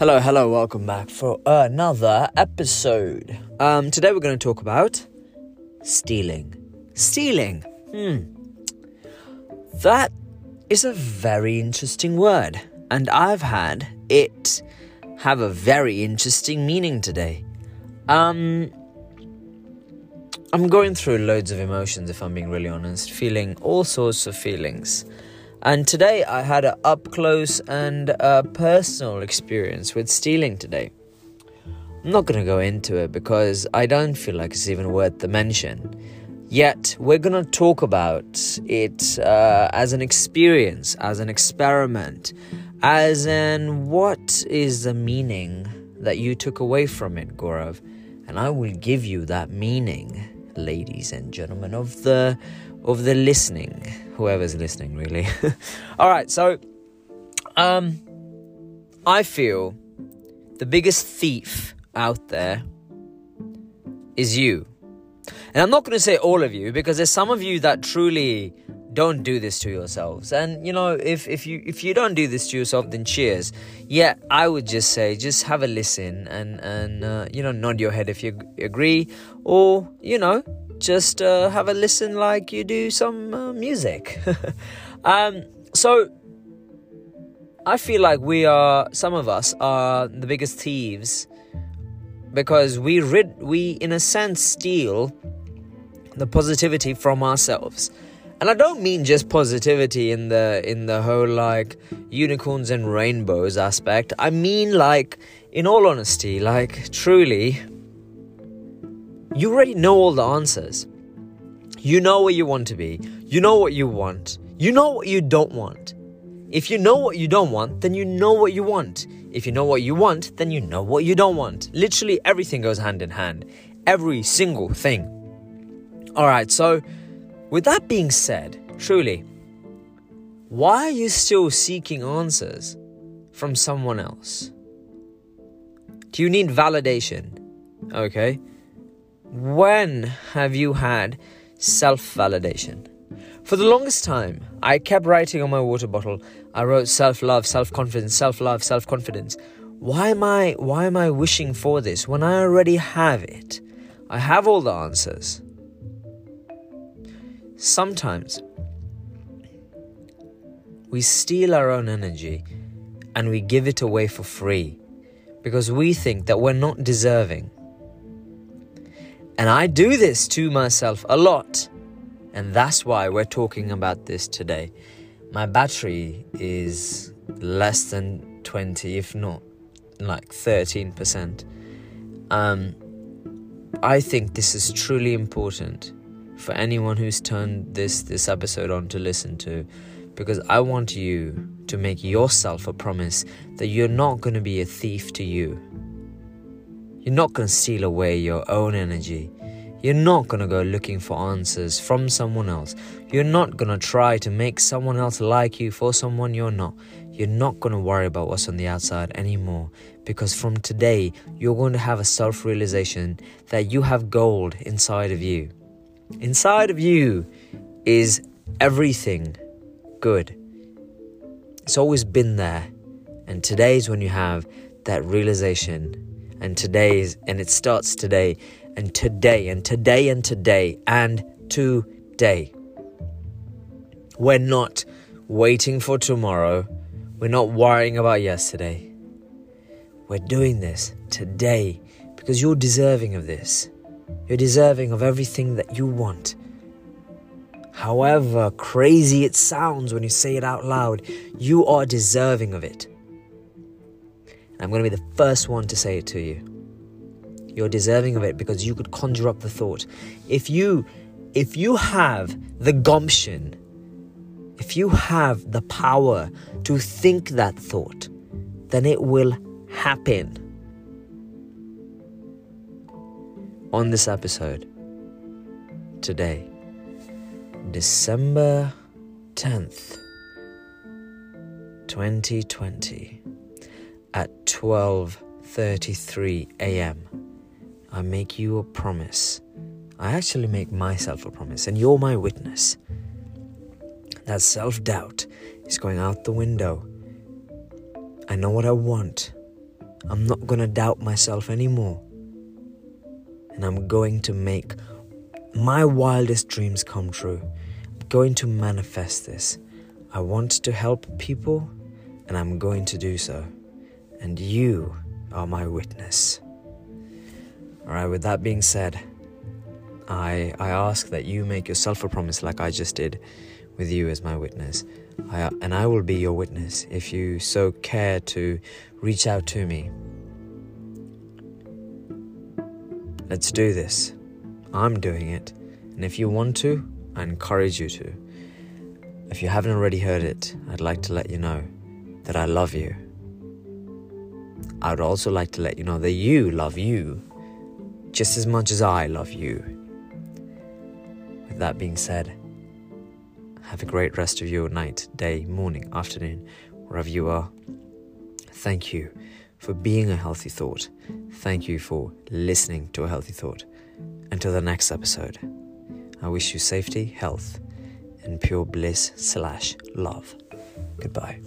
Hello, hello, welcome back for another episode. Um, today we're going to talk about stealing. Stealing. Hmm. That is a very interesting word, and I've had it have a very interesting meaning today. Um, I'm going through loads of emotions, if I'm being really honest, feeling all sorts of feelings. And today I had an up close and personal experience with stealing today. I'm not going to go into it because I don't feel like it's even worth the mention. Yet, we're going to talk about it uh, as an experience, as an experiment, as in what is the meaning that you took away from it, Gaurav. And I will give you that meaning, ladies and gentlemen of the of the listening, whoever's listening, really. All right, so um, I feel the biggest thief out there is you. And I'm not going to say all of you because there's some of you that truly don't do this to yourselves. And you know, if if you if you don't do this to yourself, then cheers. Yeah, I would just say just have a listen and and uh, you know nod your head if you agree, or you know just uh, have a listen like you do some uh, music. um, so I feel like we are some of us are the biggest thieves because we rid we in a sense steal the positivity from ourselves. And I don't mean just positivity in the in the whole like unicorns and rainbows aspect. I mean like in all honesty, like truly you already know all the answers. You know where you want to be. You know what you want. You know what you don't want. If you know what you don't want, then you know what you want. If you know what you want, then you know what you don't want. Literally everything goes hand in hand. Every single thing. Alright, so with that being said, truly, why are you still seeking answers from someone else? Do you need validation? Okay. When have you had self validation? For the longest time, I kept writing on my water bottle. I wrote self love, self confidence, self love, self confidence. Why am I why am I wishing for this when I already have it? I have all the answers. Sometimes we steal our own energy and we give it away for free because we think that we're not deserving. And I do this to myself a lot. And that's why we're talking about this today. My battery is less than 20, if not like 13%. Um, I think this is truly important for anyone who's turned this this episode on to listen to because I want you to make yourself a promise that you're not going to be a thief to you. You're not going to steal away your own energy. You're not going to go looking for answers from someone else. You're not going to try to make someone else like you for someone you're not. You're not going to worry about what's on the outside anymore because from today, you're going to have a self realization that you have gold inside of you. Inside of you is everything good. It's always been there. And today's when you have that realization and today's and it starts today and today and today and today and today. We're not waiting for tomorrow. We're not worrying about yesterday. We're doing this today because you're deserving of this. You're deserving of everything that you want. However crazy it sounds when you say it out loud, you are deserving of it. I'm going to be the first one to say it to you. You're deserving of it because you could conjure up the thought. If you if you have the gumption, if you have the power to think that thought, then it will happen. On this episode today, December 10th, 2020 at 12:33 a.m. I make you a promise. I actually make myself a promise, and you're my witness. That self doubt is going out the window. I know what I want. I'm not going to doubt myself anymore. And I'm going to make my wildest dreams come true. I'm going to manifest this. I want to help people, and I'm going to do so. And you are my witness. All right, with that being said, I, I ask that you make yourself a promise like I just did with you as my witness. I, and I will be your witness if you so care to reach out to me. Let's do this. I'm doing it. And if you want to, I encourage you to. If you haven't already heard it, I'd like to let you know that I love you. I would also like to let you know that you love you just as much as I love you. With that being said, have a great rest of your night, day, morning, afternoon, wherever you are. Thank you for being a healthy thought. Thank you for listening to a healthy thought. Until the next episode, I wish you safety, health, and pure bliss slash love. Goodbye.